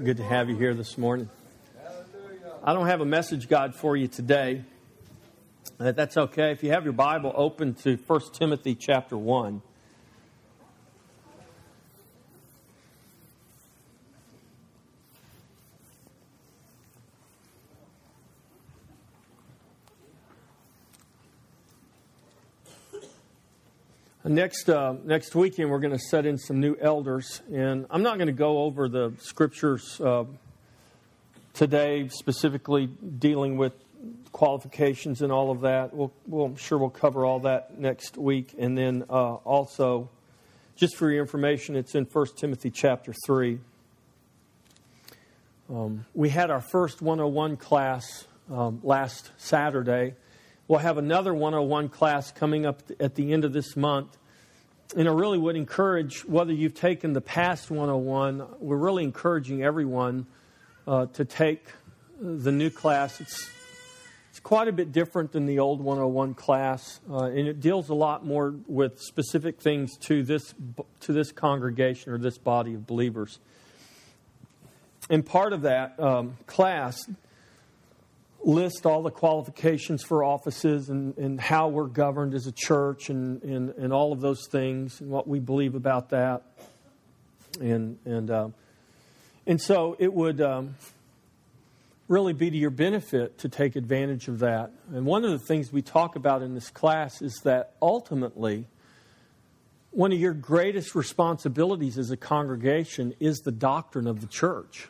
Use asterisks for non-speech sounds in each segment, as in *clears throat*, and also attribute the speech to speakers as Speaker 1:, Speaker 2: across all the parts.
Speaker 1: Good to have you here this morning. I don't have a message guide for you today. That's okay. If you have your Bible open to 1 Timothy chapter 1. Next, uh, next weekend, we're going to set in some new elders, and I'm not going to go over the scriptures uh, today, specifically dealing with qualifications and all of that. We'll, we'll, I'm sure we'll cover all that next week, and then uh, also, just for your information, it's in 1 Timothy chapter 3. Um, we had our first 101 class um, last Saturday. We'll have another 101 class coming up at the end of this month. And I really would encourage, whether you've taken the past 101, we're really encouraging everyone uh, to take the new class. It's, it's quite a bit different than the old 101 class, uh, and it deals a lot more with specific things to this, to this congregation or this body of believers. And part of that um, class list all the qualifications for offices and, and how we're governed as a church and, and, and all of those things and what we believe about that. And, and, uh, and so it would um, really be to your benefit to take advantage of that. And one of the things we talk about in this class is that ultimately, one of your greatest responsibilities as a congregation is the doctrine of the church.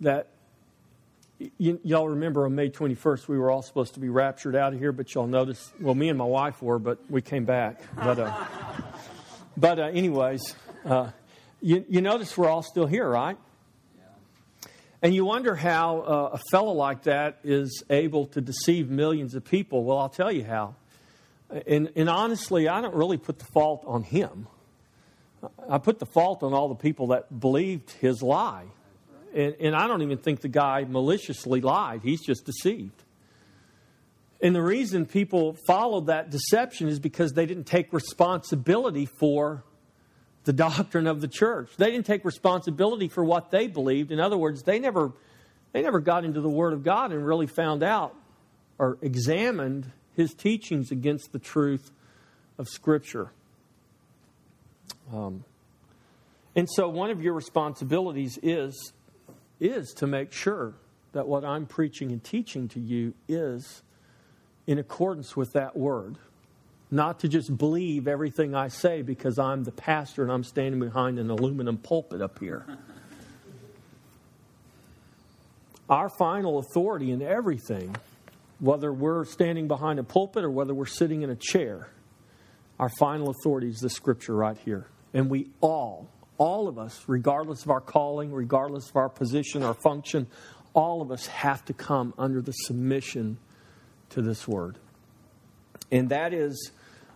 Speaker 1: That y- y'all remember on May 21st, we were all supposed to be raptured out of here, but y'all noticed, well, me and my wife were, but we came back. But, uh, *laughs* but uh, anyways, uh, you, you notice we're all still here, right? And you wonder how uh, a fellow like that is able to deceive millions of people. Well, I'll tell you how. And, and honestly, I don't really put the fault on him. I put the fault on all the people that believed his lie. And, and I don't even think the guy maliciously lied, he's just deceived. And the reason people followed that deception is because they didn't take responsibility for the doctrine of the church. They didn't take responsibility for what they believed. In other words, they never, they never got into the Word of God and really found out or examined his teachings against the truth of Scripture. Um, and so, one of your responsibilities is is to make sure that what I'm preaching and teaching to you is in accordance with that word. Not to just believe everything I say because I'm the pastor and I'm standing behind an aluminum pulpit up here. Our final authority in everything, whether we're standing behind a pulpit or whether we're sitting in a chair, our final authority is the scripture right here. And we all all of us, regardless of our calling, regardless of our position, our function, all of us have to come under the submission to this word. And that is,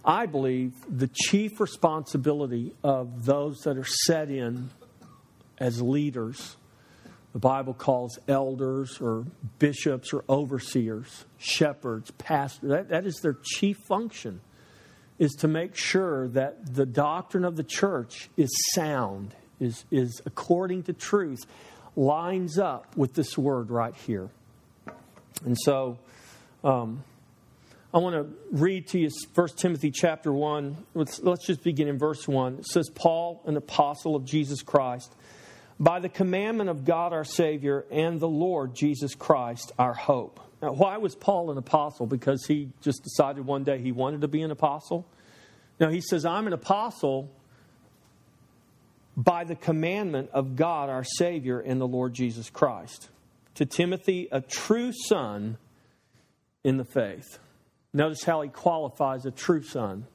Speaker 1: I believe, the chief responsibility of those that are set in as leaders. The Bible calls elders or bishops or overseers, shepherds, pastors. That, that is their chief function is to make sure that the doctrine of the church is sound, is, is according to truth, lines up with this word right here. And so um, I want to read to you 1 Timothy chapter 1. Let's, let's just begin in verse 1. It says, Paul, an apostle of Jesus Christ, by the commandment of God our Savior and the Lord Jesus Christ, our hope. Now, why was Paul an apostle? Because he just decided one day he wanted to be an apostle? Now, he says, I'm an apostle by the commandment of God our Savior and the Lord Jesus Christ. To Timothy, a true son in the faith. Notice how he qualifies a true son.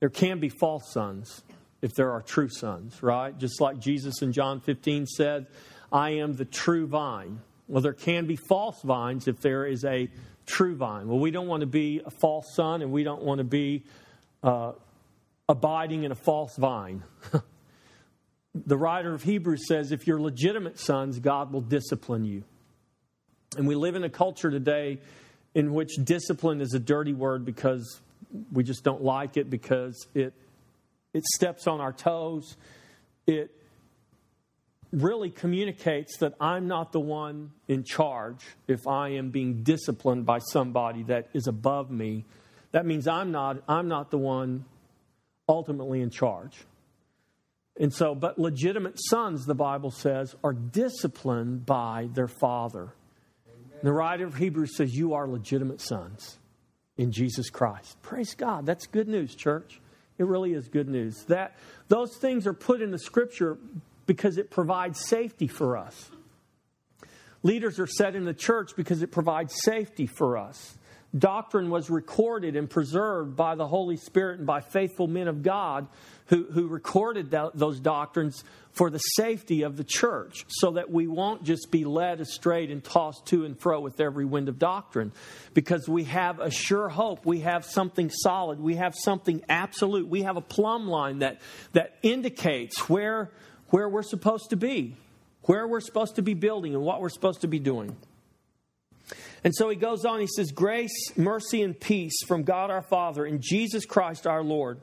Speaker 1: There can be false sons if there are true sons, right? Just like Jesus in John 15 said, I am the true vine. Well, there can be false vines if there is a true vine. Well, we don't want to be a false son and we don't want to be uh, abiding in a false vine. *laughs* the writer of Hebrews says if you're legitimate sons, God will discipline you. And we live in a culture today in which discipline is a dirty word because we just don't like it because it it steps on our toes. It really communicates that I'm not the one in charge if I am being disciplined by somebody that is above me. That means I'm not, I'm not the one ultimately in charge. And so, but legitimate sons, the Bible says, are disciplined by their father. The writer of Hebrews says, You are legitimate sons in Jesus Christ. Praise God. That's good news, church. It really is good news. That those things are put in the scripture because it provides safety for us. Leaders are set in the church because it provides safety for us. Doctrine was recorded and preserved by the Holy Spirit and by faithful men of God who, who recorded that, those doctrines for the safety of the church so that we won't just be led astray and tossed to and fro with every wind of doctrine because we have a sure hope we have something solid we have something absolute we have a plumb line that that indicates where where we're supposed to be, where we're supposed to be building, and what we're supposed to be doing. And so he goes on, he says, Grace, mercy, and peace from God our Father and Jesus Christ our Lord.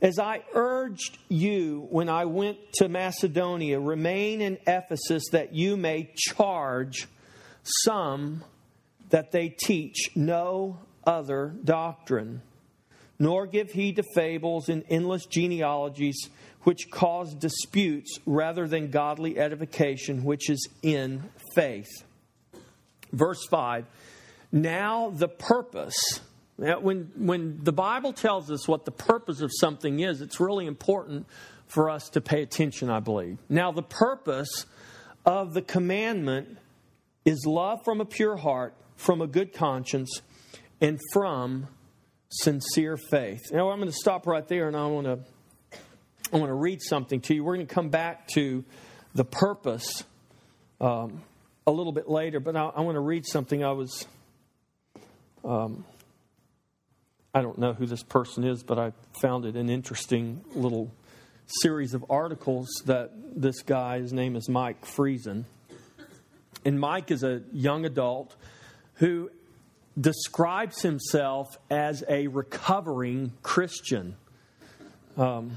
Speaker 1: As I urged you when I went to Macedonia, remain in Ephesus that you may charge some that they teach no other doctrine, nor give heed to fables and endless genealogies which cause disputes rather than godly edification, which is in faith. Verse 5 Now the purpose. Now, when, when the Bible tells us what the purpose of something is, it's really important for us to pay attention, I believe. Now, the purpose of the commandment is love from a pure heart, from a good conscience, and from sincere faith. Now, I'm going to stop right there and I want to I want to read something to you. We're going to come back to the purpose um, a little bit later, but I, I, want to read something I was. Um, I don't know who this person is, but I found it an interesting little series of articles that this guy, his name is Mike Friesen. And Mike is a young adult who describes himself as a recovering Christian. Um,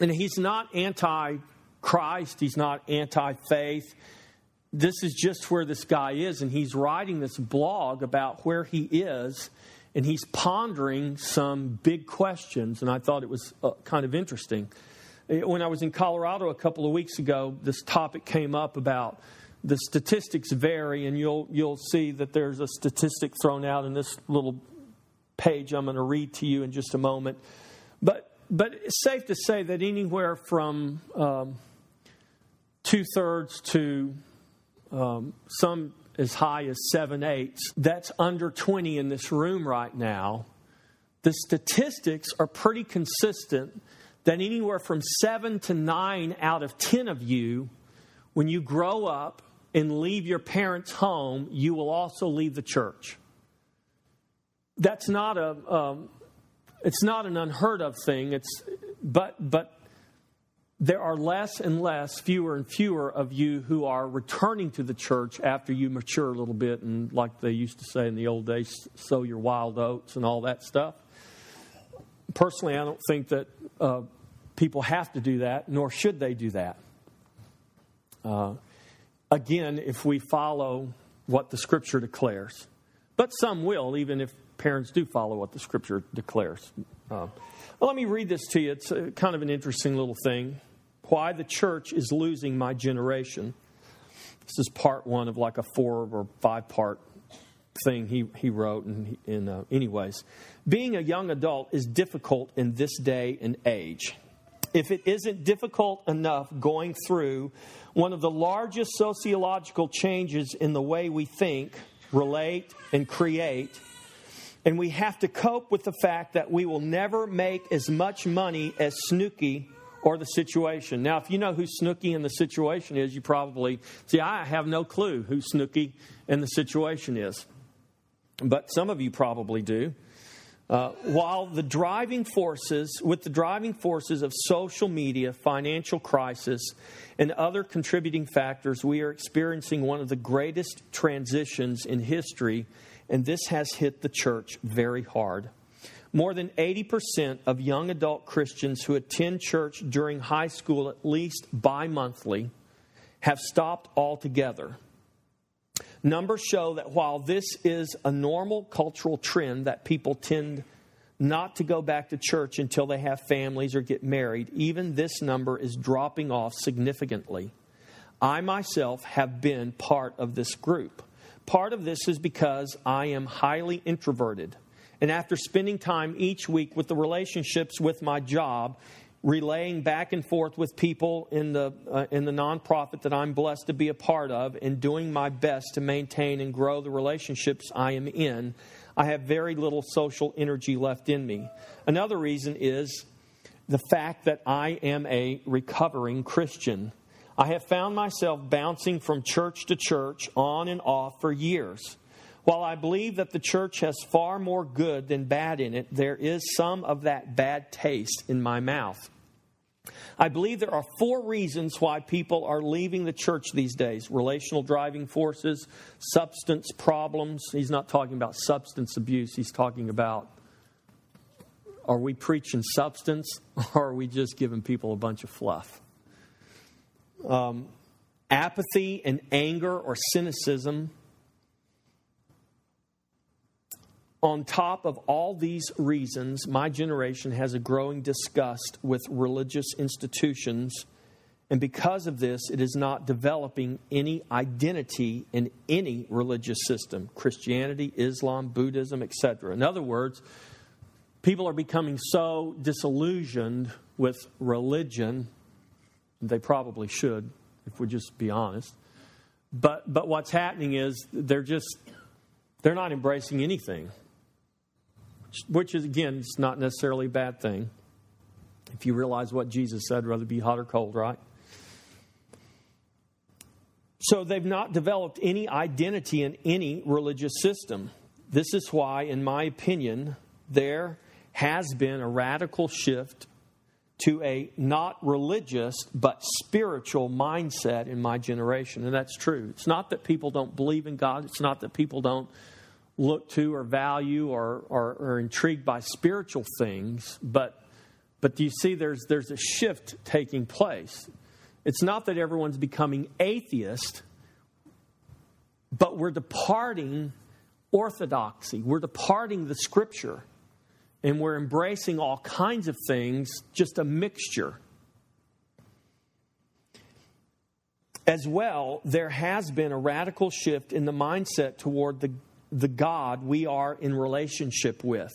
Speaker 1: and he's not anti Christ, he's not anti faith. This is just where this guy is, and he's writing this blog about where he is, and he's pondering some big questions. And I thought it was uh, kind of interesting. When I was in Colorado a couple of weeks ago, this topic came up about the statistics vary, and you'll you'll see that there's a statistic thrown out in this little page I'm going to read to you in just a moment. But but it's safe to say that anywhere from um, two thirds to um, some as high as seven eighths, that's under 20 in this room right now. The statistics are pretty consistent that anywhere from seven to nine out of 10 of you, when you grow up and leave your parents' home, you will also leave the church. That's not a, um, it's not an unheard of thing. It's, but, but there are less and less, fewer and fewer of you who are returning to the church after you mature a little bit and, like they used to say in the old days, sow your wild oats and all that stuff. Personally, I don't think that uh, people have to do that, nor should they do that. Uh, again, if we follow what the Scripture declares. But some will, even if parents do follow what the scripture declares. Uh, well, let me read this to you. It's a, kind of an interesting little thing. Why the church is losing my generation. This is part one of like a four or five part thing he, he wrote. And in, uh, anyways, being a young adult is difficult in this day and age. If it isn't difficult enough going through one of the largest sociological changes in the way we think, relate, and create, and we have to cope with the fact that we will never make as much money as Snooki or the situation. Now, if you know who Snooki and the situation is, you probably see, I have no clue who Snooki and the situation is. But some of you probably do. Uh, while the driving forces, with the driving forces of social media, financial crisis, and other contributing factors, we are experiencing one of the greatest transitions in history and this has hit the church very hard. More than 80% of young adult Christians who attend church during high school, at least bi monthly, have stopped altogether. Numbers show that while this is a normal cultural trend that people tend not to go back to church until they have families or get married, even this number is dropping off significantly. I myself have been part of this group. Part of this is because I am highly introverted. And after spending time each week with the relationships with my job, relaying back and forth with people in the, uh, in the nonprofit that I'm blessed to be a part of, and doing my best to maintain and grow the relationships I am in, I have very little social energy left in me. Another reason is the fact that I am a recovering Christian. I have found myself bouncing from church to church on and off for years. While I believe that the church has far more good than bad in it, there is some of that bad taste in my mouth. I believe there are four reasons why people are leaving the church these days relational driving forces, substance problems. He's not talking about substance abuse, he's talking about are we preaching substance *laughs* or are we just giving people a bunch of fluff? Um, apathy and anger or cynicism On top of all these reasons, my generation has a growing disgust with religious institutions. And because of this, it is not developing any identity in any religious system Christianity, Islam, Buddhism, etc. In other words, people are becoming so disillusioned with religion, they probably should, if we just be honest. But, but what's happening is they're just, they're not embracing anything which is, again, it's not necessarily a bad thing. If you realize what Jesus said, rather be hot or cold, right? So they've not developed any identity in any religious system. This is why, in my opinion, there has been a radical shift to a not religious but spiritual mindset in my generation. And that's true. It's not that people don't believe in God, it's not that people don't look to or value or, or, or intrigued by spiritual things, but, but do you see there's, there's a shift taking place? It's not that everyone's becoming atheist, but we're departing orthodoxy. We're departing the scripture. And we're embracing all kinds of things, just a mixture. As well, there has been a radical shift in the mindset toward the the God we are in relationship with.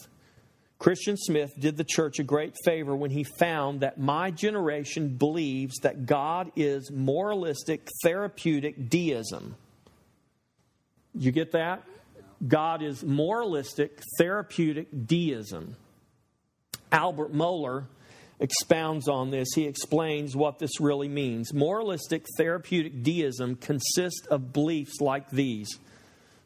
Speaker 1: Christian Smith did the church a great favor when he found that my generation believes that God is moralistic, therapeutic deism. You get that? God is moralistic, therapeutic deism. Albert Mohler expounds on this. He explains what this really means. Moralistic, therapeutic deism consists of beliefs like these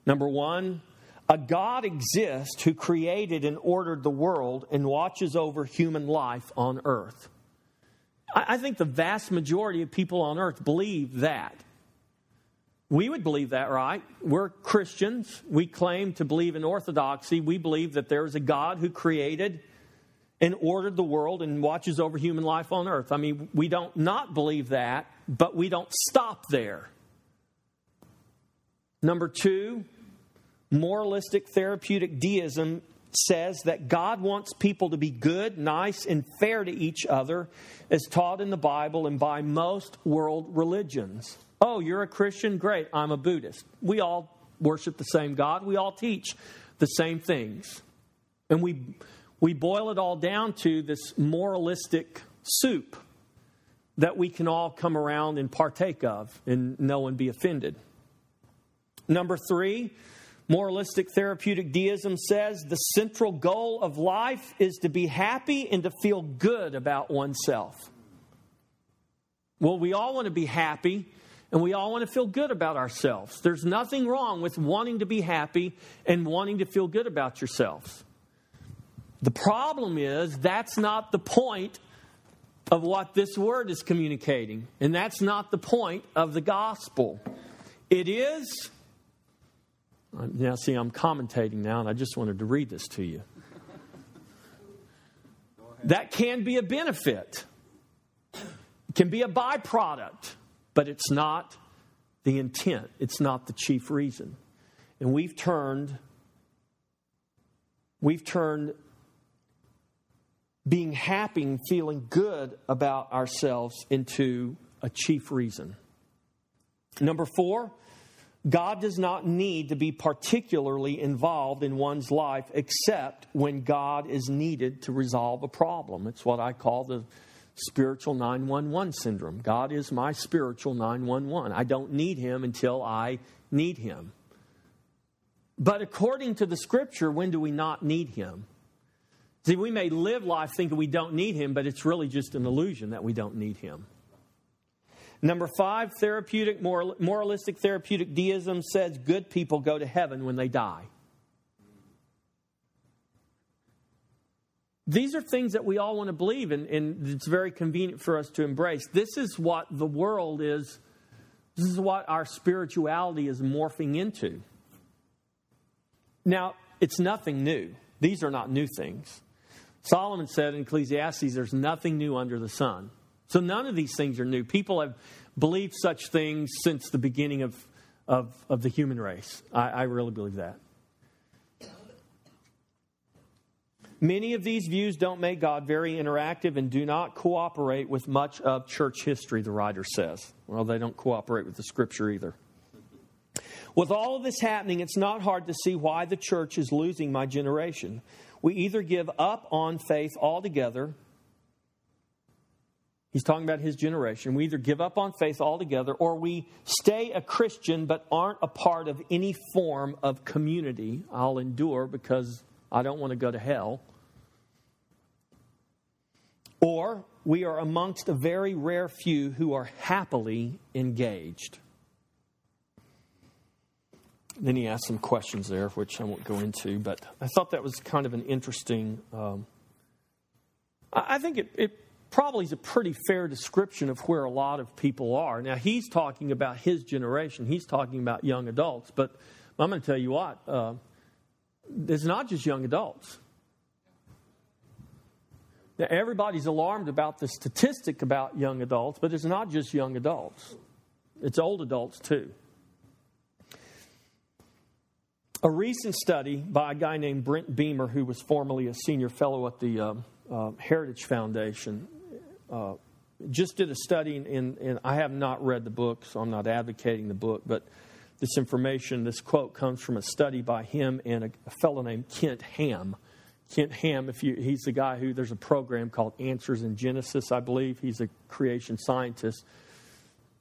Speaker 1: Number one, a God exists who created and ordered the world and watches over human life on earth. I think the vast majority of people on earth believe that. We would believe that, right? We're Christians. We claim to believe in orthodoxy. We believe that there is a God who created and ordered the world and watches over human life on earth. I mean, we don't not believe that, but we don't stop there. Number two, moralistic therapeutic deism says that God wants people to be good, nice, and fair to each other, as taught in the Bible and by most world religions. Oh, you're a Christian? Great, I'm a Buddhist. We all worship the same God, we all teach the same things. And we, we boil it all down to this moralistic soup that we can all come around and partake of and no one be offended. Number three, Moralistic therapeutic deism says the central goal of life is to be happy and to feel good about oneself. Well, we all want to be happy and we all want to feel good about ourselves. There's nothing wrong with wanting to be happy and wanting to feel good about yourselves. The problem is that's not the point of what this word is communicating, and that's not the point of the gospel. It is now, see, I'm commentating now, and I just wanted to read this to you. That can be a benefit, it can be a byproduct, but it's not the intent, it's not the chief reason. And we've turned we've turned being happy and feeling good about ourselves into a chief reason. Number 4, God does not need to be particularly involved in one's life except when God is needed to resolve a problem. It's what I call the spiritual 911 syndrome. God is my spiritual 911. I don't need him until I need him. But according to the scripture, when do we not need him? See, we may live life thinking we don't need him, but it's really just an illusion that we don't need him. Number five, therapeutic, moral, moralistic therapeutic deism says good people go to heaven when they die. These are things that we all want to believe, and, and it's very convenient for us to embrace. This is what the world is, this is what our spirituality is morphing into. Now, it's nothing new. These are not new things. Solomon said in Ecclesiastes, there's nothing new under the sun. So none of these things are new. People have believed such things since the beginning of, of, of the human race. I, I really believe that. Many of these views don't make God very interactive and do not cooperate with much of church history, the writer says. Well, they don't cooperate with the scripture either. With all of this happening, it's not hard to see why the church is losing my generation. We either give up on faith altogether He's talking about his generation. We either give up on faith altogether or we stay a Christian but aren't a part of any form of community. I'll endure because I don't want to go to hell. Or we are amongst a very rare few who are happily engaged. Then he asked some questions there, which I won't go into, but I thought that was kind of an interesting. Um, I think it, it probably is a pretty fair description of where a lot of people are. Now, he's talking about his generation, he's talking about young adults, but I'm going to tell you what, uh, it's not just young adults. Now, everybody's alarmed about the statistic about young adults, but it's not just young adults, it's old adults too. A recent study by a guy named Brent Beemer, who was formerly a senior fellow at the uh, uh, Heritage Foundation, uh, just did a study, and, I have not read the book, so I'm not advocating the book, but this information, this quote comes from a study by him and a, a fellow named Ken Ham. Ken Ham, if you, he's the guy who there's a program called Answers in Genesis, I believe. He's a creation scientist,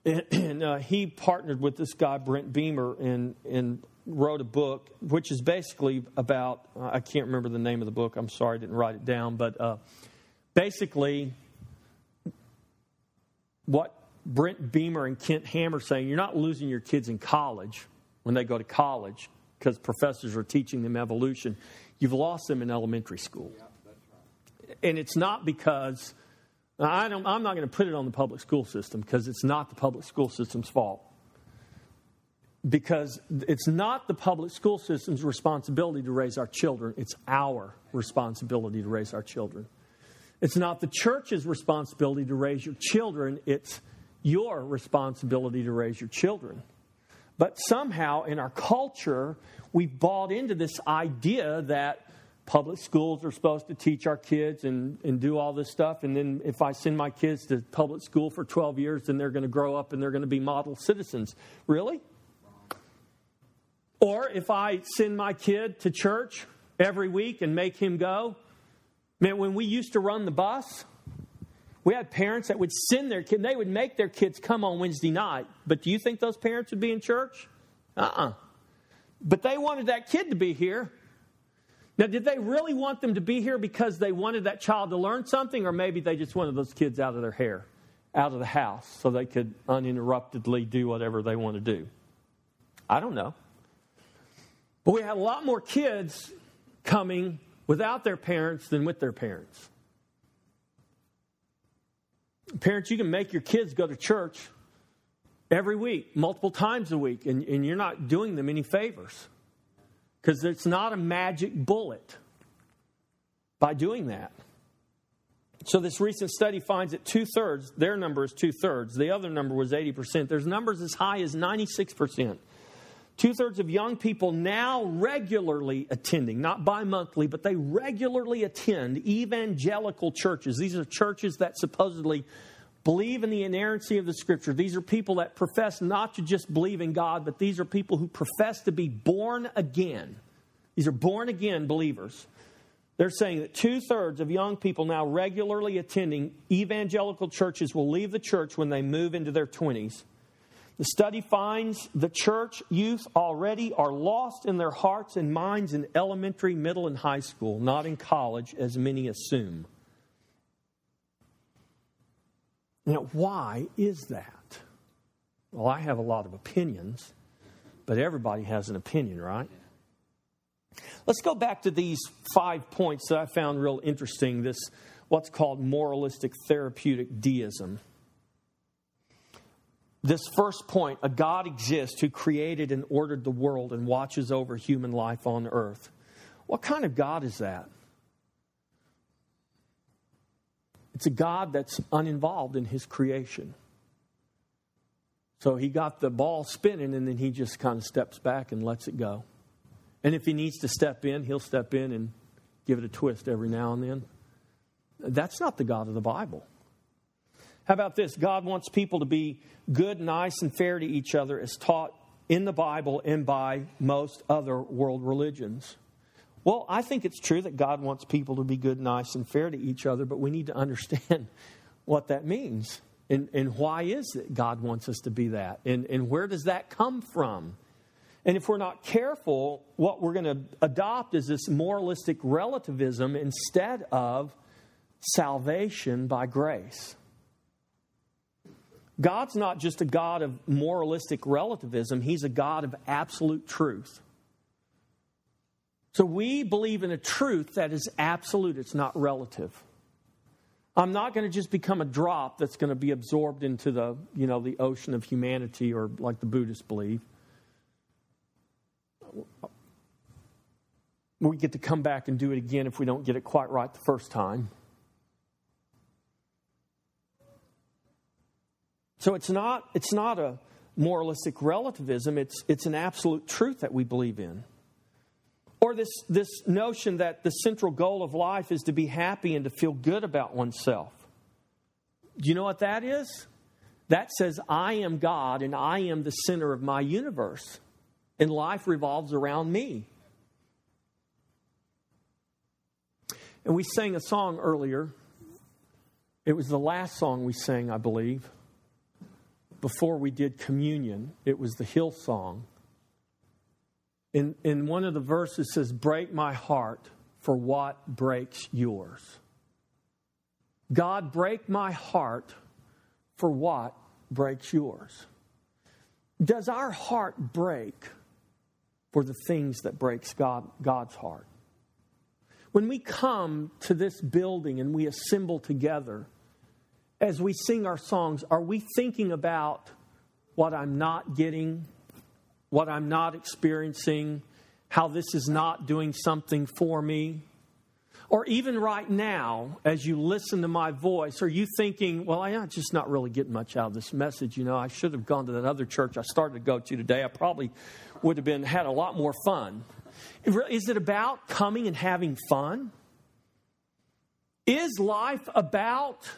Speaker 1: and, *clears throat* and uh, he partnered with this guy Brent Beemer and and wrote a book, which is basically about uh, I can't remember the name of the book. I'm sorry, I didn't write it down, but uh, basically what Brent Beemer and Ken Ham are saying, you're not losing your kids in college when they go to college because professors are teaching them evolution. You've lost them in elementary school. Yeah, right. And it's not because I don't, I'm not going to put it on the public school system because it's not the public school system's fault. Because it's not the public school system's responsibility to raise our children, it's our responsibility to raise our children. It's not the church's responsibility to raise your children, it's your responsibility to raise your children. But somehow in our culture, we've bought into this idea that public schools are supposed to teach our kids and, and do all this stuff. And then if I send my kids to public school for 12 years, then they're going to grow up and they're going to be model citizens. Really? Or if I send my kid to church every week and make him go, Man, when we used to run the bus, we had parents that would send their kid, they would make their kids come on Wednesday night. But do you think those parents would be in church? Uh uh-uh. uh But they wanted that kid to be here. Now, did they really want them to be here because they wanted that child to learn something, or maybe they just wanted those kids out of their hair, out of the house, so they could uninterruptedly do whatever they want to do? I don't know. But we had a lot more kids coming without their parents than with their parents. Parents, you can make your kids go to church every week, multiple times a week, and, and you're not doing them any favors because it's not a magic bullet by doing that. So this recent study finds that two thirds, their number is two thirds. The other number was 80%. There's numbers as high as 96%. Two thirds of young people now regularly attending, not bi monthly, but they regularly attend evangelical churches. These are churches that supposedly believe in the inerrancy of the scripture. These are people that profess not to just believe in God, but these are people who profess to be born again. These are born again believers. They're saying that two thirds of young people now regularly attending evangelical churches will leave the church when they move into their 20s. The study finds the church youth already are lost in their hearts and minds in elementary, middle, and high school, not in college, as many assume. Now, why is that? Well, I have a lot of opinions, but everybody has an opinion, right? Let's go back to these five points that I found real interesting this, what's called moralistic therapeutic deism. This first point a God exists who created and ordered the world and watches over human life on earth. What kind of God is that? It's a God that's uninvolved in his creation. So he got the ball spinning and then he just kind of steps back and lets it go. And if he needs to step in, he'll step in and give it a twist every now and then. That's not the God of the Bible. How about this? God wants people to be good, nice, and fair to each other as taught in the Bible and by most other world religions. Well, I think it's true that God wants people to be good, nice, and fair to each other, but we need to understand *laughs* what that means. And, and why is it God wants us to be that? And, and where does that come from? And if we're not careful, what we're going to adopt is this moralistic relativism instead of salvation by grace. God's not just a God of moralistic relativism, He's a God of absolute truth. So we believe in a truth that is absolute, it's not relative. I'm not going to just become a drop that's going to be absorbed into the, you know, the ocean of humanity or like the Buddhists believe. We get to come back and do it again if we don't get it quite right the first time. So it's not, it's not a moralistic relativism, it's, it's an absolute truth that we believe in. Or this, this notion that the central goal of life is to be happy and to feel good about oneself. Do you know what that is? That says, I am God and I am the center of my universe, and life revolves around me. And we sang a song earlier. It was the last song we sang, I believe before we did communion. It was the Hillsong. In, in one of the verses says, Break my heart for what breaks yours. God, break my heart for what breaks yours. Does our heart break for the things that breaks God, God's heart? When we come to this building and we assemble together, as we sing our songs, are we thinking about what I'm not getting, what I'm not experiencing, how this is not doing something for me? Or even right now, as you listen to my voice, are you thinking, well, I'm just not really getting much out of this message? You know, I should have gone to that other church I started to go to today. I probably would have been had a lot more fun. Is it about coming and having fun? Is life about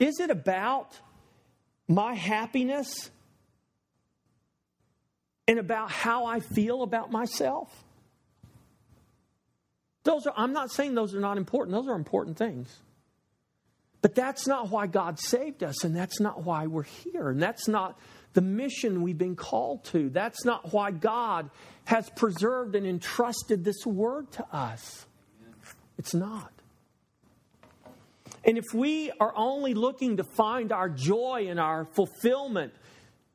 Speaker 1: is it about my happiness and about how I feel about myself? Those are, I'm not saying those are not important, those are important things. But that's not why God saved us, and that's not why we're here, and that's not the mission we've been called to. That's not why God has preserved and entrusted this word to us. It's not. And if we are only looking to find our joy and our fulfillment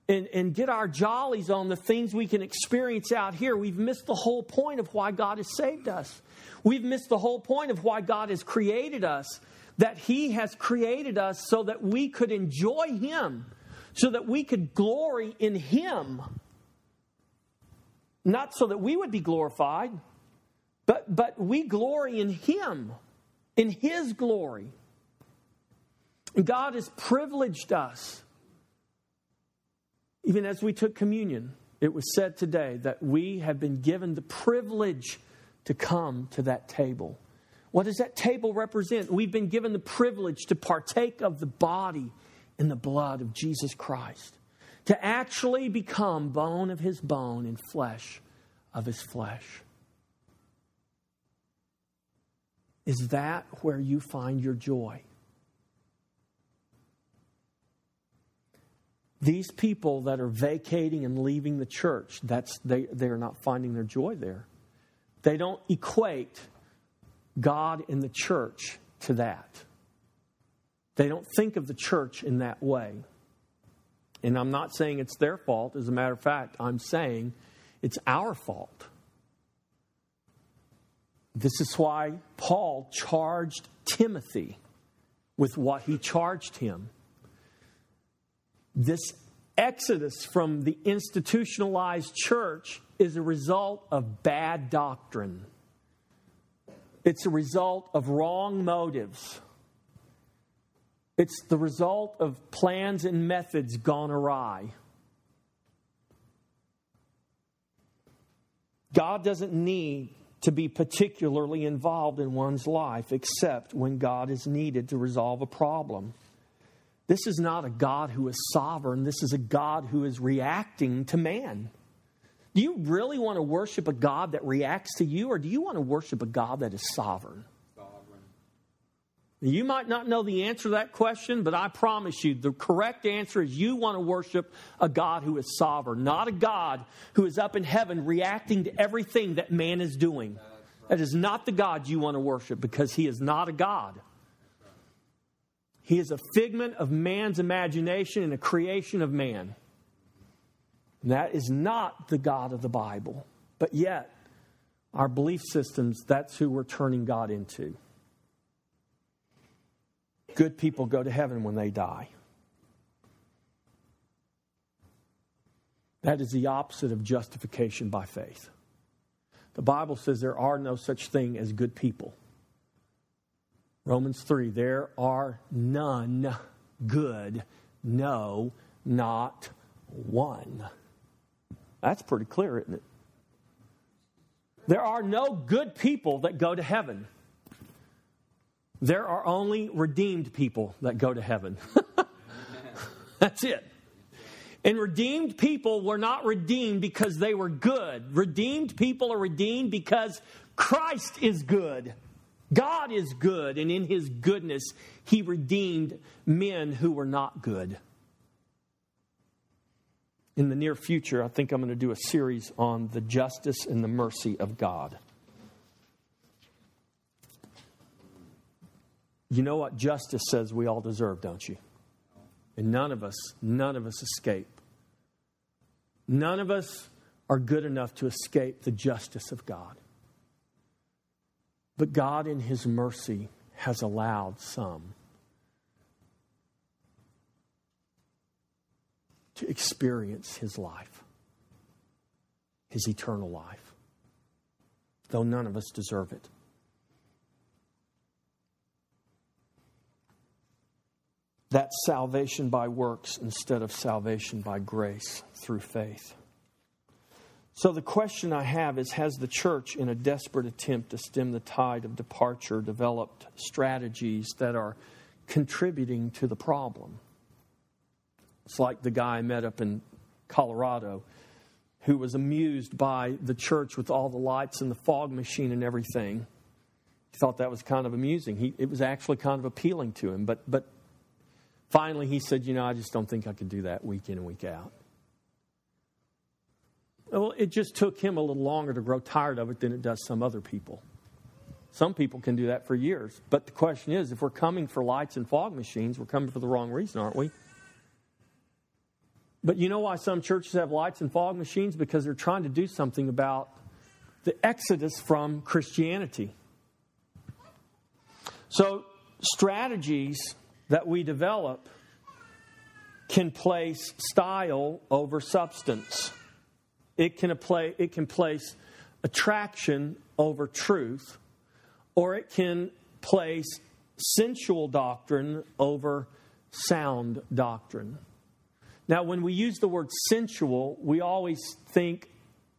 Speaker 1: and, and get our jollies on the things we can experience out here, we've missed the whole point of why God has saved us. We've missed the whole point of why God has created us, that He has created us so that we could enjoy Him, so that we could glory in Him. Not so that we would be glorified, but, but we glory in Him, in His glory. And God has privileged us. Even as we took communion, it was said today that we have been given the privilege to come to that table. What does that table represent? We've been given the privilege to partake of the body and the blood of Jesus Christ, to actually become bone of his bone and flesh of his flesh. Is that where you find your joy? These people that are vacating and leaving the church, that's they, they're not finding their joy there. They don't equate God and the church to that. They don't think of the church in that way. And I'm not saying it's their fault. As a matter of fact, I'm saying it's our fault. This is why Paul charged Timothy with what he charged him. This exodus from the institutionalized church is a result of bad doctrine. It's a result of wrong motives. It's the result of plans and methods gone awry. God doesn't need to be particularly involved in one's life except when God is needed to resolve a problem. This is not a God who is sovereign, this is a God who is reacting to man. Do you really want to worship a God that reacts to you, or do you want to worship a God that is sovereign? sovereign? You might not know the answer to that question, but I promise you the correct answer is you want to worship a God who is sovereign, not a God who is up in heaven reacting to everything that man is doing. That is not the God you want to worship because he is not a God. He is a figment of man's imagination and a creation of man. And that is not the God of the Bible. But yet, our belief systems, that's who we're turning God into. Good people go to heaven when they die. That is the opposite of justification by faith. The Bible says there are no such thing as good people. Romans 3 there are none good, no, not one. That's pretty clear, isn't it? There are no good people that go to heaven. There are only redeemed people that go to heaven. *laughs* That's it. And redeemed people were not redeemed because they were good. Redeemed people are redeemed because Christ is good. God is good, and in his goodness, he redeemed men who were not good. In the near future, I think I'm going to do a series on the justice and the mercy of God. You know what justice says we all deserve, don't you? And none of us, none of us escape. None of us are good enough to escape the justice of God. But God, in His mercy, has allowed some to experience His life, His eternal life, though none of us deserve it. That's salvation by works instead of salvation by grace through faith. So, the question I have is Has the church, in a desperate attempt to stem the tide of departure, developed strategies that are contributing to the problem? It's like the guy I met up in Colorado who was amused by the church with all the lights and the fog machine and everything. He thought that was kind of amusing. He, it was actually kind of appealing to him. But, but finally, he said, You know, I just don't think I could do that week in and week out. Well, it just took him a little longer to grow tired of it than it does some other people. Some people can do that for years. But the question is if we're coming for lights and fog machines, we're coming for the wrong reason, aren't we? But you know why some churches have lights and fog machines? Because they're trying to do something about the exodus from Christianity. So, strategies that we develop can place style over substance. It can, apply, it can place attraction over truth, or it can place sensual doctrine over sound doctrine. Now, when we use the word sensual, we always think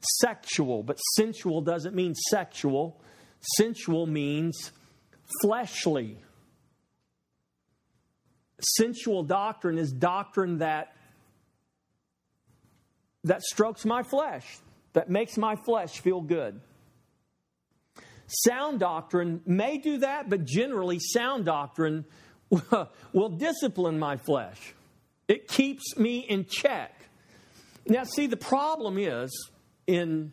Speaker 1: sexual, but sensual doesn't mean sexual. Sensual means fleshly. Sensual doctrine is doctrine that that strokes my flesh, that makes my flesh feel good. Sound doctrine may do that, but generally, sound doctrine *laughs* will discipline my flesh. It keeps me in check. Now, see, the problem is in,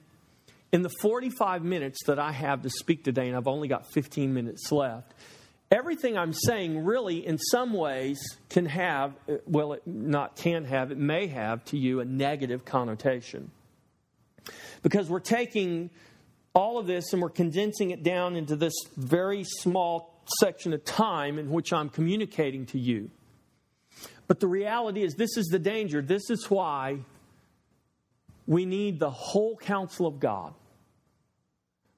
Speaker 1: in the 45 minutes that I have to speak today, and I've only got 15 minutes left, everything I'm saying really, in some ways, can have, well, it not can have, it may have to you a negative connotation. Because we're taking all of this and we're condensing it down into this very small section of time in which I'm communicating to you. But the reality is, this is the danger. This is why we need the whole counsel of God.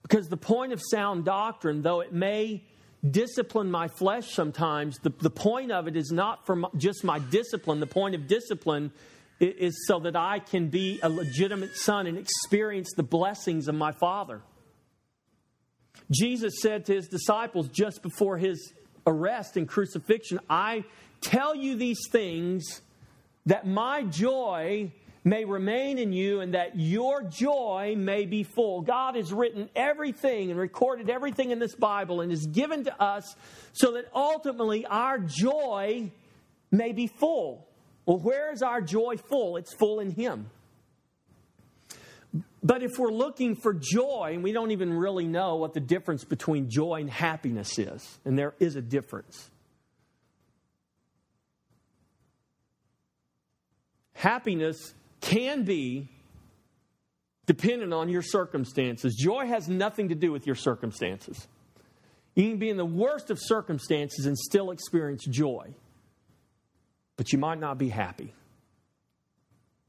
Speaker 1: Because the point of sound doctrine, though it may discipline my flesh sometimes, the, the point of it is not for my, just my discipline. The point of discipline is so that I can be a legitimate son and experience the blessings of my Father. Jesus said to his disciples just before his arrest and crucifixion, I tell you these things that my joy may remain in you and that your joy may be full. God has written everything and recorded everything in this Bible and has given to us so that ultimately our joy may be full. Well, where is our joy full? It's full in Him. But if we're looking for joy, and we don't even really know what the difference between joy and happiness is, and there is a difference. Happiness can be dependent on your circumstances. Joy has nothing to do with your circumstances. You can be in the worst of circumstances and still experience joy, but you might not be happy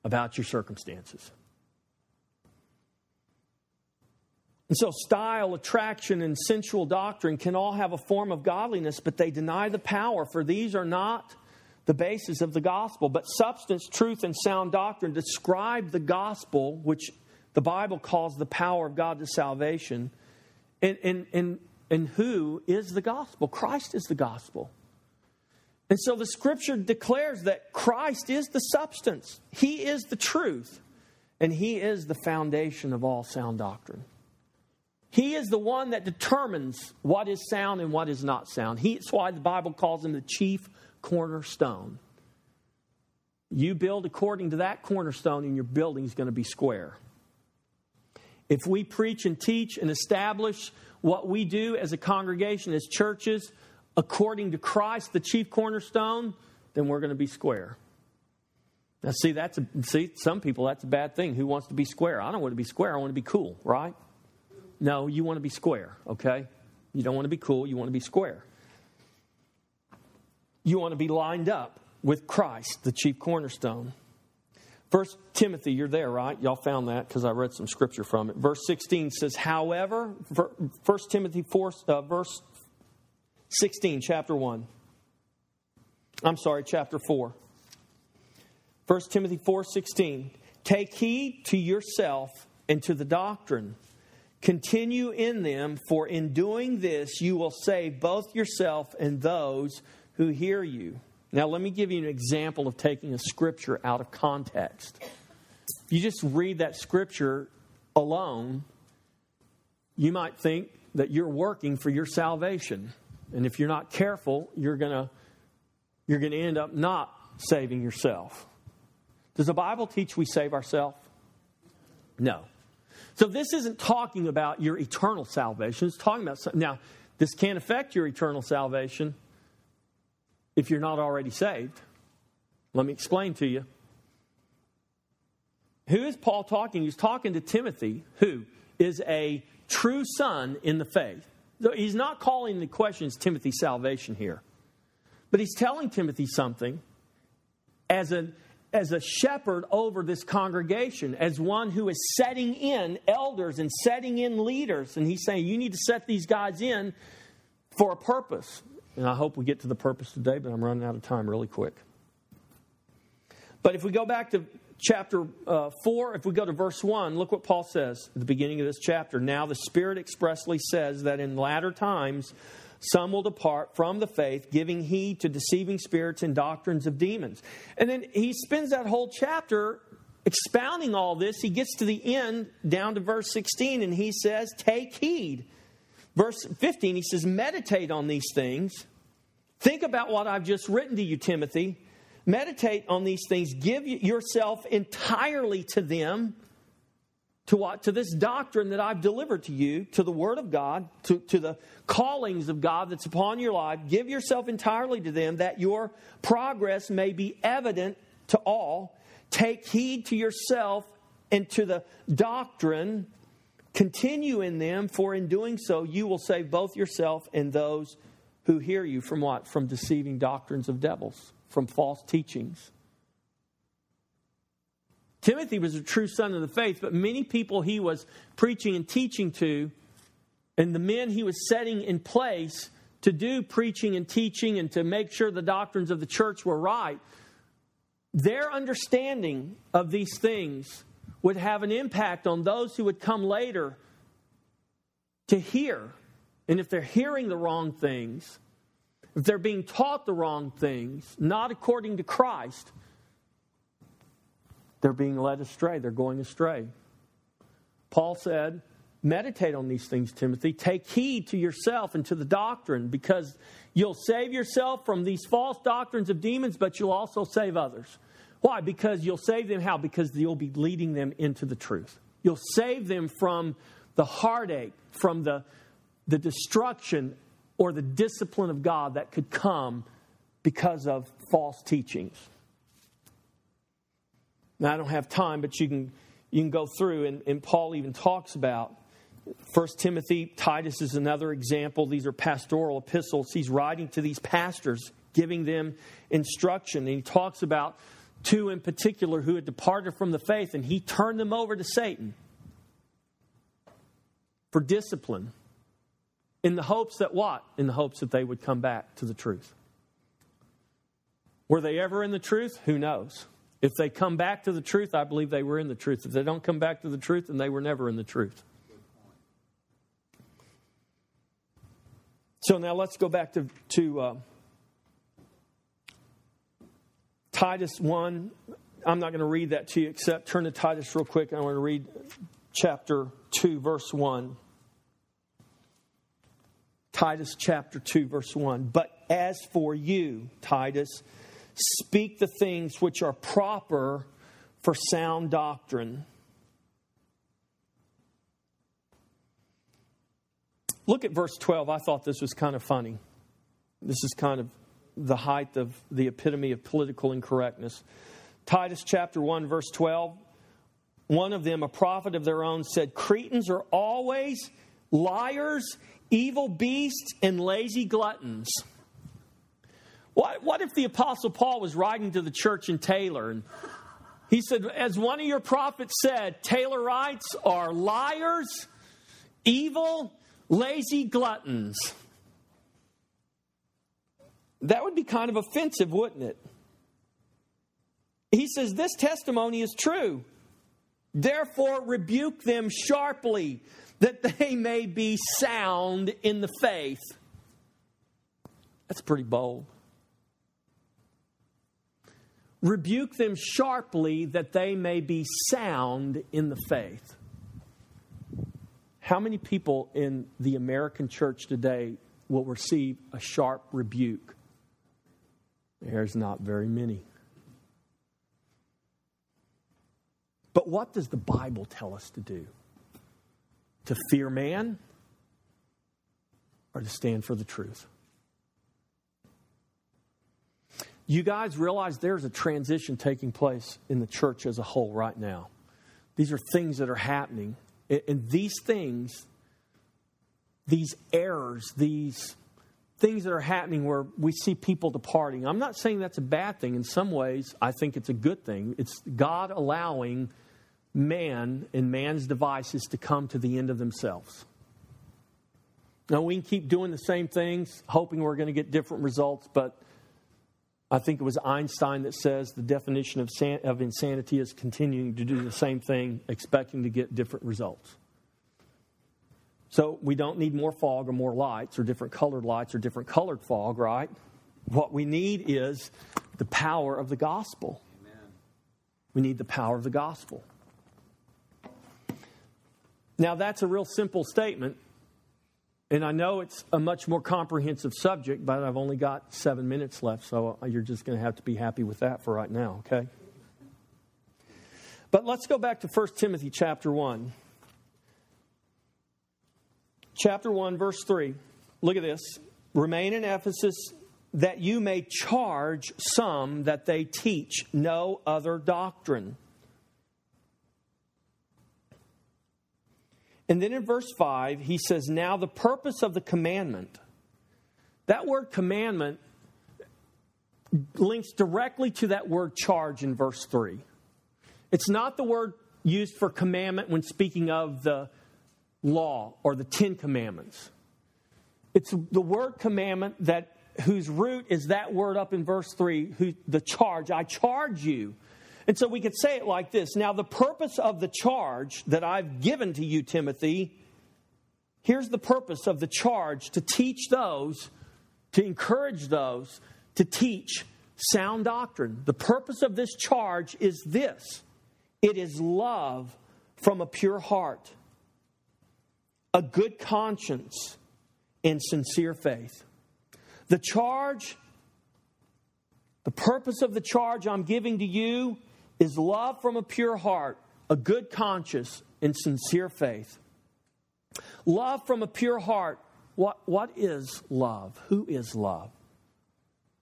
Speaker 1: about your circumstances. And so, style, attraction, and sensual doctrine can all have a form of godliness, but they deny the power, for these are not the basis of the gospel. But substance, truth, and sound doctrine describe the gospel, which the Bible calls the power of God to salvation. And, and, and, and who is the gospel? Christ is the gospel. And so the scripture declares that Christ is the substance, He is the truth, and He is the foundation of all sound doctrine. He is the one that determines what is sound and what is not sound. He, that's why the Bible calls him the chief cornerstone. You build according to that cornerstone, and your building is going to be square. If we preach and teach and establish what we do as a congregation, as churches, according to Christ, the chief cornerstone, then we're going to be square. Now, see, that's a, see, some people that's a bad thing. Who wants to be square? I don't want to be square. I want to be cool, right? No, you want to be square, okay? You don't want to be cool. You want to be square. You want to be lined up with Christ, the chief cornerstone. First Timothy, you're there, right? Y'all found that because I read some scripture from it. Verse 16 says, however, First Timothy 4, uh, verse 16, chapter 1. I'm sorry, chapter 4. 1 Timothy 4 16. Take heed to yourself and to the doctrine. Continue in them, for in doing this you will save both yourself and those who hear you. Now, let me give you an example of taking a scripture out of context. If you just read that scripture alone, you might think that you're working for your salvation. And if you're not careful, you're going to you're going to end up not saving yourself. Does the Bible teach we save ourselves? No. So this isn't talking about your eternal salvation. It's talking about now. This can't affect your eternal salvation if you're not already saved. Let me explain to you. Who is Paul talking? He's talking to Timothy, who is a true son in the faith. So he's not calling the questions Timothy's salvation here, but he's telling Timothy something as an as a shepherd over this congregation, as one who is setting in elders and setting in leaders. And he's saying, You need to set these guys in for a purpose. And I hope we get to the purpose today, but I'm running out of time really quick. But if we go back to chapter uh, 4, if we go to verse 1, look what Paul says at the beginning of this chapter. Now the Spirit expressly says that in latter times some will depart from the faith, giving heed to deceiving spirits and doctrines of demons. And then he spends that whole chapter expounding all this. He gets to the end, down to verse 16, and he says, Take heed. Verse 15, he says, Meditate on these things. Think about what I've just written to you, Timothy. Meditate on these things. Give yourself entirely to them. To what? To this doctrine that I've delivered to you, to the Word of God, to, to the callings of God that's upon your life. Give yourself entirely to them that your progress may be evident to all. Take heed to yourself and to the doctrine. Continue in them, for in doing so, you will save both yourself and those who hear you from what? From deceiving doctrines of devils from false teachings. Timothy was a true son of the faith, but many people he was preaching and teaching to, and the men he was setting in place to do preaching and teaching and to make sure the doctrines of the church were right, their understanding of these things would have an impact on those who would come later to hear. And if they're hearing the wrong things, if they're being taught the wrong things, not according to Christ, they're being led astray. They're going astray. Paul said, Meditate on these things, Timothy. Take heed to yourself and to the doctrine, because you'll save yourself from these false doctrines of demons, but you'll also save others. Why? Because you'll save them how? Because you'll be leading them into the truth. You'll save them from the heartache, from the, the destruction or the discipline of God that could come because of false teachings. Now, I don't have time, but you can, you can go through, and, and Paul even talks about First Timothy, Titus is another example. These are pastoral epistles. He's writing to these pastors, giving them instruction. And he talks about two in particular who had departed from the faith, and he turned them over to Satan for discipline. In the hopes that what? In the hopes that they would come back to the truth. Were they ever in the truth? Who knows? If they come back to the truth, I believe they were in the truth. If they don't come back to the truth, then they were never in the truth. So now let's go back to, to uh, Titus 1. I'm not going to read that to you, except turn to Titus real quick. I want to read chapter 2, verse 1. Titus chapter 2, verse 1. But as for you, Titus, speak the things which are proper for sound doctrine. Look at verse 12. I thought this was kind of funny. This is kind of the height of the epitome of political incorrectness. Titus chapter 1, verse 12. One of them, a prophet of their own, said, Cretans are always liars evil beasts, and lazy gluttons. What, what if the Apostle Paul was writing to the church in Taylor and he said, as one of your prophets said, Taylorites are liars, evil, lazy gluttons. That would be kind of offensive, wouldn't it? He says, This testimony is true. Therefore, rebuke them sharply that they may be sound in the faith. That's pretty bold. Rebuke them sharply that they may be sound in the faith. How many people in the American church today will receive a sharp rebuke? There's not very many. But what does the Bible tell us to do? to fear man or to stand for the truth. You guys realize there's a transition taking place in the church as a whole right now. These are things that are happening. And these things, these errors, these things that are happening where we see people departing, I'm not saying that's a bad thing. In some ways, I think it's a good thing. It's God allowing man and man's devices to come to the end of themselves. Now, we can keep doing the same things, hoping we're going to get different results, but I think it was Einstein that says the definition of, san- of insanity is continuing to do the same thing, expecting to get different results. So we don't need more fog or more lights or different colored lights or different colored fog, right? What we need is the power of the gospel. Amen. We need the power of the gospel. Now, that's a real simple statement, and I know it's a much more comprehensive subject, but I've only got seven minutes left, so you're just going to have to be happy with that for right now, okay? But let's go back to 1 Timothy chapter 1. Chapter 1, verse 3. Look at this. Remain in Ephesus that you may charge some that they teach no other doctrine And then in verse 5, he says, Now the purpose of the commandment. That word commandment links directly to that word charge in verse 3. It's not the word used for commandment when speaking of the law or the Ten Commandments. It's the word commandment that whose root is that word up in verse 3, who, the charge. I charge you. And so we could say it like this Now, the purpose of the charge that I've given to you, Timothy, here's the purpose of the charge to teach those, to encourage those to teach sound doctrine. The purpose of this charge is this it is love from a pure heart, a good conscience, and sincere faith. The charge, the purpose of the charge I'm giving to you is love from a pure heart, a good conscience, and sincere faith. Love from a pure heart. What, what is love? Who is love?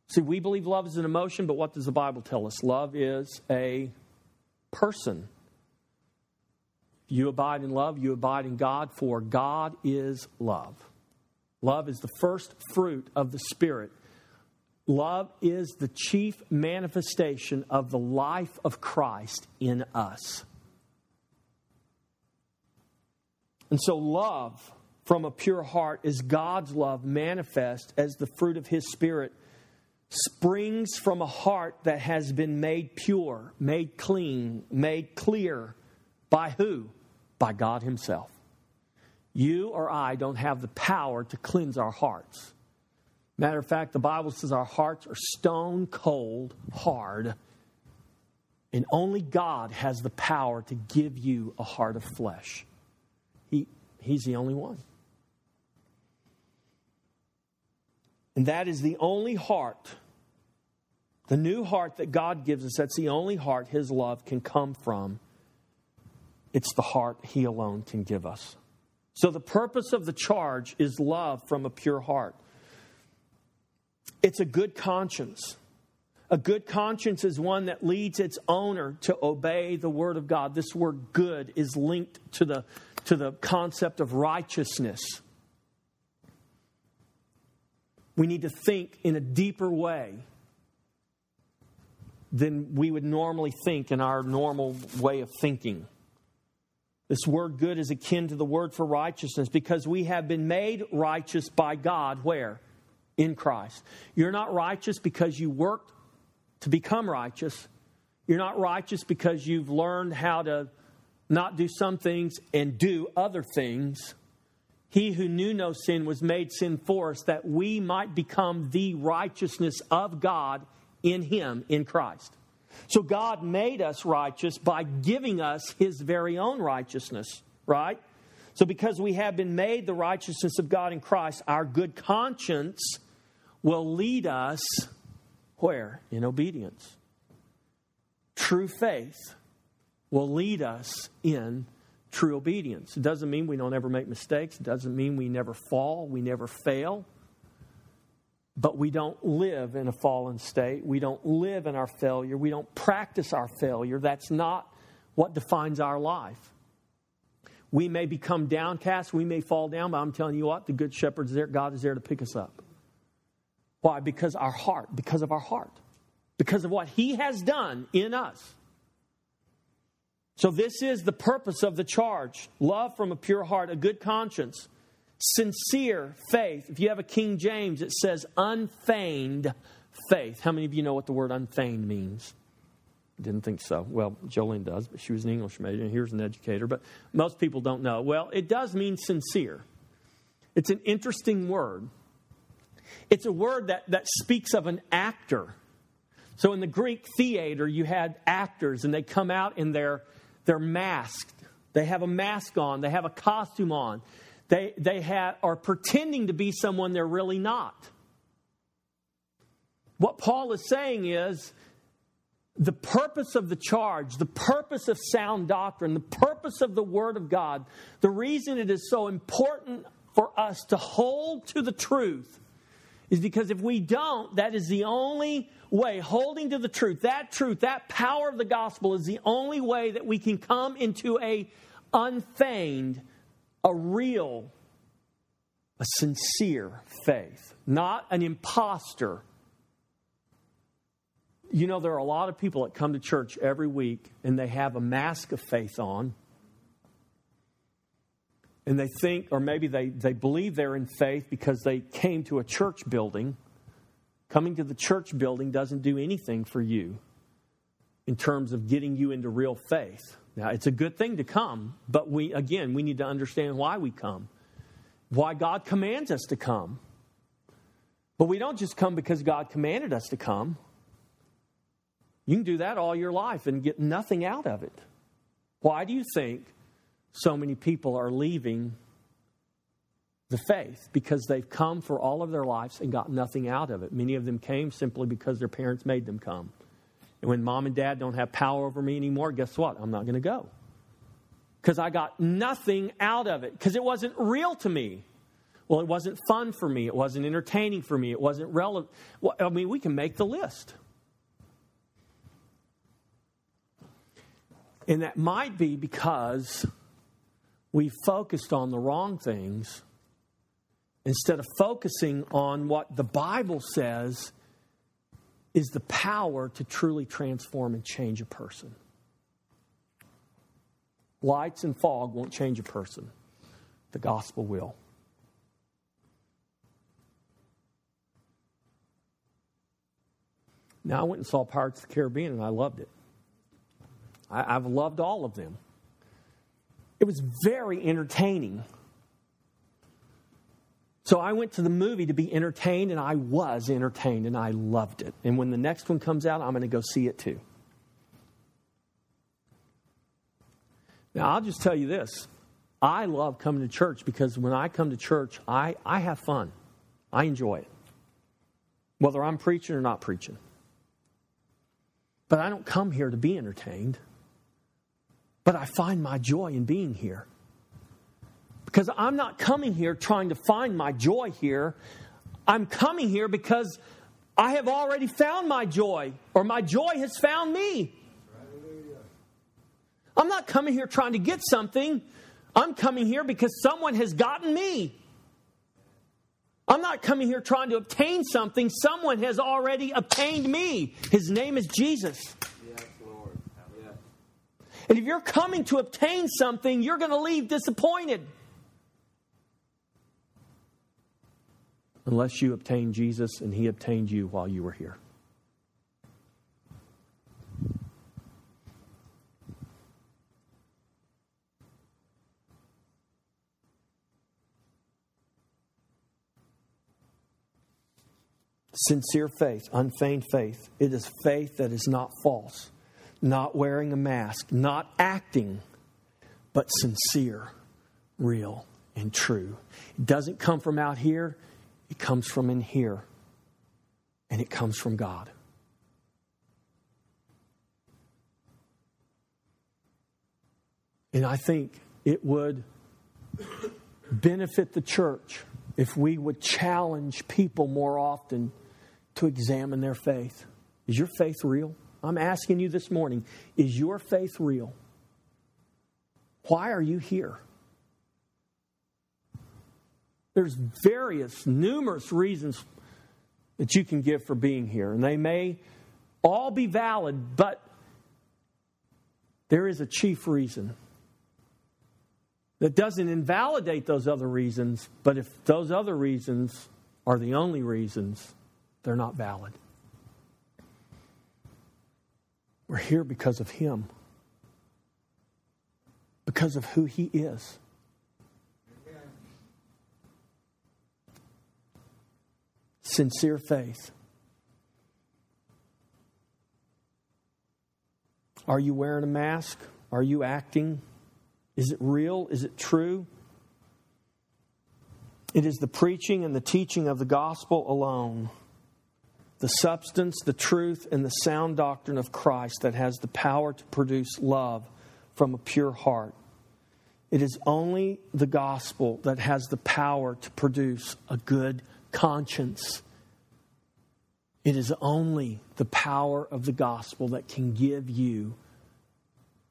Speaker 1: See, we believe love is an emotion, but what does the Bible tell us? Love is a person. You abide in love, you abide in God, for God is love. Love is the first fruit of the Spirit Love is the chief manifestation of the life of Christ in us. And so, love from a pure heart is God's love manifest as the fruit of His Spirit, springs from a heart that has been made pure, made clean, made clear. By who? By God Himself. You or I don't have the power to cleanse our hearts. Matter of fact, the Bible says our hearts are stone cold hard, and only God has the power to give you a heart of flesh. He, he's the only one. And that is the only heart, the new heart that God gives us, that's the only heart His love can come from. It's the heart He alone can give us. So, the purpose of the charge is love from a pure heart. It's a good conscience. A good conscience is one that leads its owner to obey the word of God. This word good is linked to the, to the concept of righteousness. We need to think in a deeper way than we would normally think in our normal way of thinking. This word good is akin to the word for righteousness because we have been made righteous by God where? in Christ. You're not righteous because you worked to become righteous. You're not righteous because you've learned how to not do some things and do other things. He who knew no sin was made sin for us that we might become the righteousness of God in Him, in Christ. So God made us righteous by giving us His very own righteousness, right? So because we have been made the righteousness of God in Christ, our good conscience will lead us where? In obedience. True faith will lead us in true obedience. It doesn't mean we don't ever make mistakes, it doesn't mean we never fall, we never fail. But we don't live in a fallen state. We don't live in our failure. We don't practice our failure. That's not what defines our life. We may become downcast, we may fall down, but I'm telling you what, the Good Shepherd's there, God is there to pick us up. Why? Because our heart, because of our heart, because of what He has done in us. So, this is the purpose of the charge love from a pure heart, a good conscience, Sincere faith. If you have a King James, it says unfeigned faith. How many of you know what the word unfeigned means? Didn't think so. Well, Jolene does, but she was an English major, and here's an educator. But most people don't know. Well, it does mean sincere. It's an interesting word. It's a word that, that speaks of an actor. So in the Greek theater, you had actors, and they come out in their, they're masked. They have a mask on, they have a costume on. They, they have, are pretending to be someone they're really not. What Paul is saying is the purpose of the charge, the purpose of sound doctrine, the purpose of the Word of God, the reason it is so important for us to hold to the truth is because if we don't, that is the only way, holding to the truth, that truth, that power of the gospel is the only way that we can come into a unfeigned, a real, a sincere faith, not an impostor you know, there are a lot of people that come to church every week and they have a mask of faith on. And they think, or maybe they, they believe they're in faith because they came to a church building. Coming to the church building doesn't do anything for you in terms of getting you into real faith. Now, it's a good thing to come, but we, again, we need to understand why we come, why God commands us to come. But we don't just come because God commanded us to come. You can do that all your life and get nothing out of it. Why do you think so many people are leaving the faith? Because they've come for all of their lives and got nothing out of it. Many of them came simply because their parents made them come. And when mom and dad don't have power over me anymore, guess what? I'm not going to go. Because I got nothing out of it, because it wasn't real to me. Well, it wasn't fun for me. It wasn't entertaining for me. It wasn't relevant. Well, I mean, we can make the list. And that might be because we focused on the wrong things instead of focusing on what the Bible says is the power to truly transform and change a person. Lights and fog won't change a person, the gospel will. Now, I went and saw Pirates of the Caribbean and I loved it. I, I've loved all of them. It was very entertaining. So I went to the movie to be entertained, and I was entertained, and I loved it. And when the next one comes out, I'm going to go see it too. Now, I'll just tell you this I love coming to church because when I come to church, I, I have fun. I enjoy it, whether I'm preaching or not preaching. But I don't come here to be entertained. But I find my joy in being here. Because I'm not coming here trying to find my joy here. I'm coming here because I have already found my joy, or my joy has found me. I'm not coming here trying to get something. I'm coming here because someone has gotten me. I'm not coming here trying to obtain something. Someone has already obtained me. His name is Jesus. And if you're coming to obtain something, you're going to leave disappointed. Unless you obtain Jesus and he obtained you while you were here. Sincere faith, unfeigned faith. It is faith that is not false not wearing a mask, not acting, but sincere, real, and true. It doesn't come from out here, it comes from in here, and it comes from God. And I think it would benefit the church if we would challenge people more often to examine their faith. Is your faith real? I'm asking you this morning is your faith real? Why are you here? There's various, numerous reasons that you can give for being here, and they may all be valid, but there is a chief reason. that doesn't invalidate those other reasons, but if those other reasons are the only reasons, they're not valid. We're here because of Him, because of who He is. Sincere faith. Are you wearing a mask? Are you acting? Is it real? Is it true? It is the preaching and the teaching of the gospel alone, the substance, the truth, and the sound doctrine of Christ that has the power to produce love from a pure heart. It is only the gospel that has the power to produce a good conscience. It is only the power of the gospel that can give you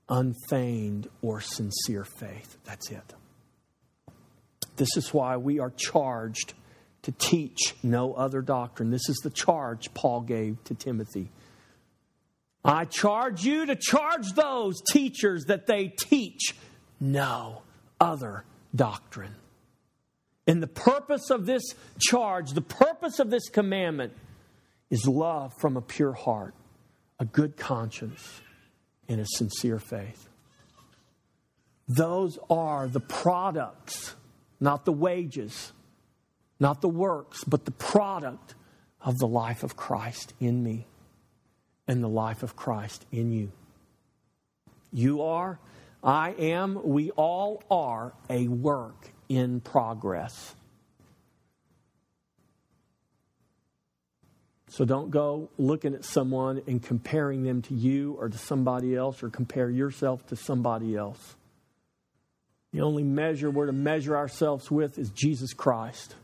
Speaker 1: unfeigned or sincere faith. That's it. This is why we are charged to teach no other doctrine. This is the charge Paul gave to Timothy. I charge you to charge those teachers that they teach no other doctrine. And the purpose of this charge, the purpose of this commandment, is love from a pure heart, a good conscience, and a sincere faith. Those are the products, not the wages, not the works, but the product of the life of Christ in me and the life of Christ in you. You are, I am, we all are a work in progress. So don't go looking at someone and comparing them to you or to somebody else or compare yourself to somebody else. The only measure we're to measure ourselves with is Jesus Christ.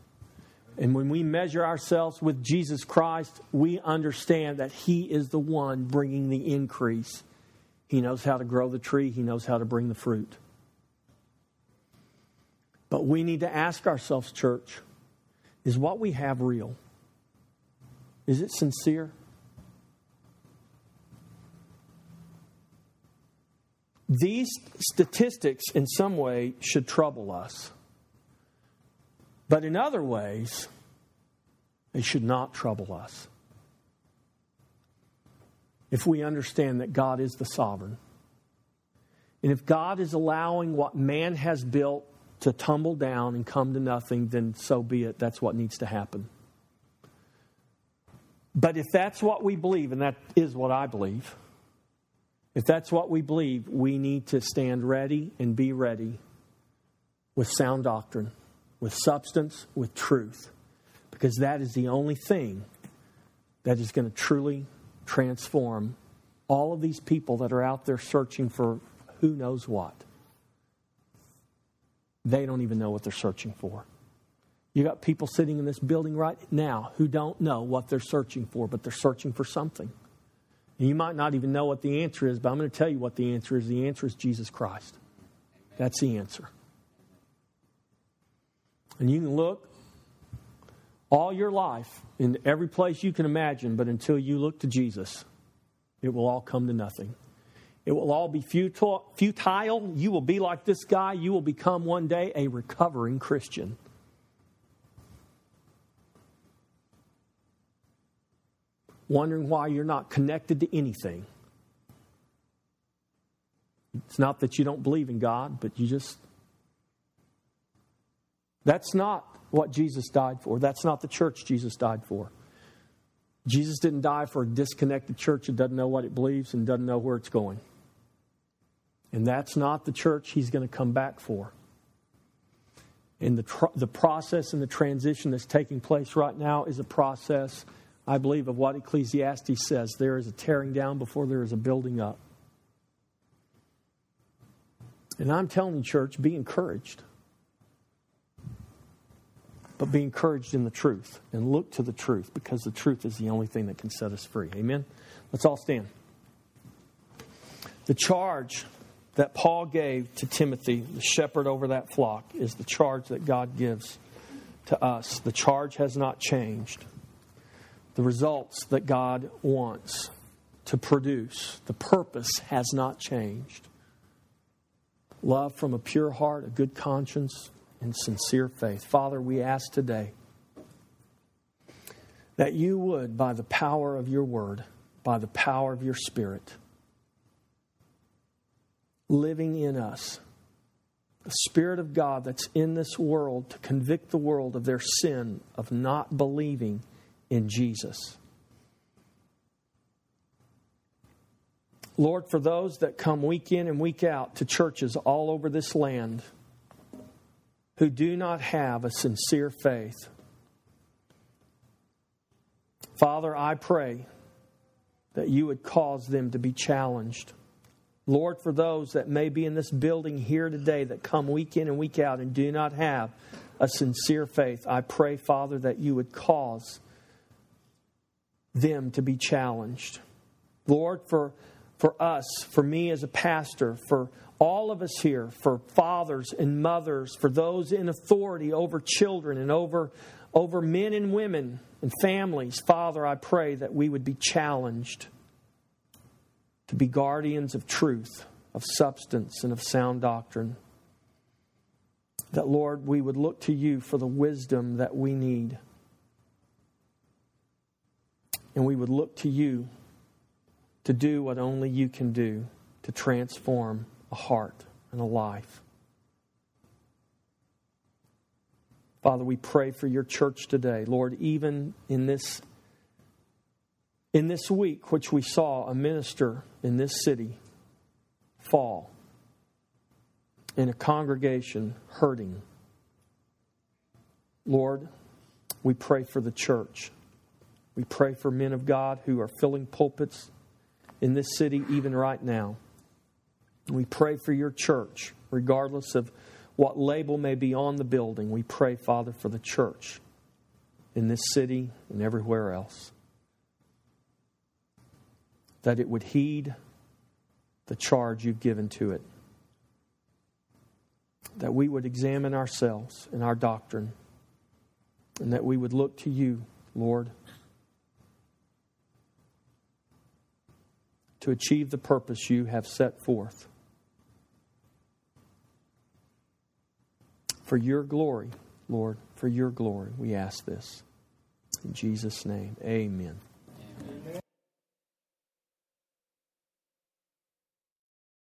Speaker 1: And when we measure ourselves with Jesus Christ, we understand that He is the one bringing the increase. He knows how to grow the tree, He knows how to bring the fruit. But we need to ask ourselves, church, is what we have real? Is it sincere? These statistics, in some way, should trouble us. But in other ways, they should not trouble us. If we understand that God is the sovereign, and if God is allowing what man has built to tumble down and come to nothing, then so be it. That's what needs to happen. But if that's what we believe, and that is what I believe, if that's what we believe, we need to stand ready and be ready with sound doctrine, with substance, with truth, because that is the only thing that is going to truly transform all of these people that are out there searching for who knows what. They don't even know what they're searching for. You got people sitting in this building right now who don't know what they're searching for, but they're searching for something. And you might not even know what the answer is, but I'm going to tell you what the answer is. The answer is Jesus Christ. That's the answer. And you can look all your life in every place you can imagine, but until you look to Jesus, it will all come to nothing. It will all be futile. You will be like this guy. You will become one day a recovering Christian. wondering why you're not connected to anything. It's not that you don't believe in God, but you just. That's not what Jesus died for. That's not the church Jesus died for. Jesus didn't die for a disconnected church that doesn't know what it believes and doesn't know where it's going. And that's not the church he's going to come back for. And the, tr- the process and the transition that's taking place right now is a process I believe, of what Ecclesiastes says. There is a tearing down before there is a building up. And I'm telling you, church, be encouraged. But be encouraged in the truth and look to the truth because the truth is the only thing that can set us free. Amen? Let's all stand. The charge that Paul gave to Timothy, the shepherd over that flock, is the charge that God gives to us. The charge has not changed the results that God wants to produce. The purpose has not changed. love from a pure heart, a good conscience, and sincere faith. Father, we ask today that you would, by the power of your word, by the power of your spirit, living in us, the Spirit of God that's in this world to convict the world of their sin of not believing in Jesus. Lord, for those that come week in and week out to churches all over this land who do not have a sincere faith, Father, I pray that you would cause them to be challenged. Lord, for those that may be in this building here today that come week in and week out and do not have a sincere faith, I pray, Father, that you would cause them to be challenged. Lord, for for us, for me as a pastor, for all of us here, for fathers and mothers, for those in authority over children and over, over men and women and families. Father, I pray that we would be challenged to be guardians of truth, of substance, and of sound doctrine. That, Lord, we would look to you for the wisdom that we need. And we would look to you to do what only you can do to transform a heart and a life. Father, we pray for your church today. Lord, even in this in this week which we saw a minister in this city fall in a congregation hurting. Lord, we pray for the church. We pray for men of God who are filling pulpits in this city even right now. We pray for your church, regardless of what label may be on the building. We pray, Father, for the church in this city and everywhere else. That it would heed the charge you've given to it. That we would examine ourselves and our doctrine, and that we would look to you, Lord to achieve the purpose you have set forth. For your glory, Lord, for your glory, we ask this. In Jesus' name, amen. amen.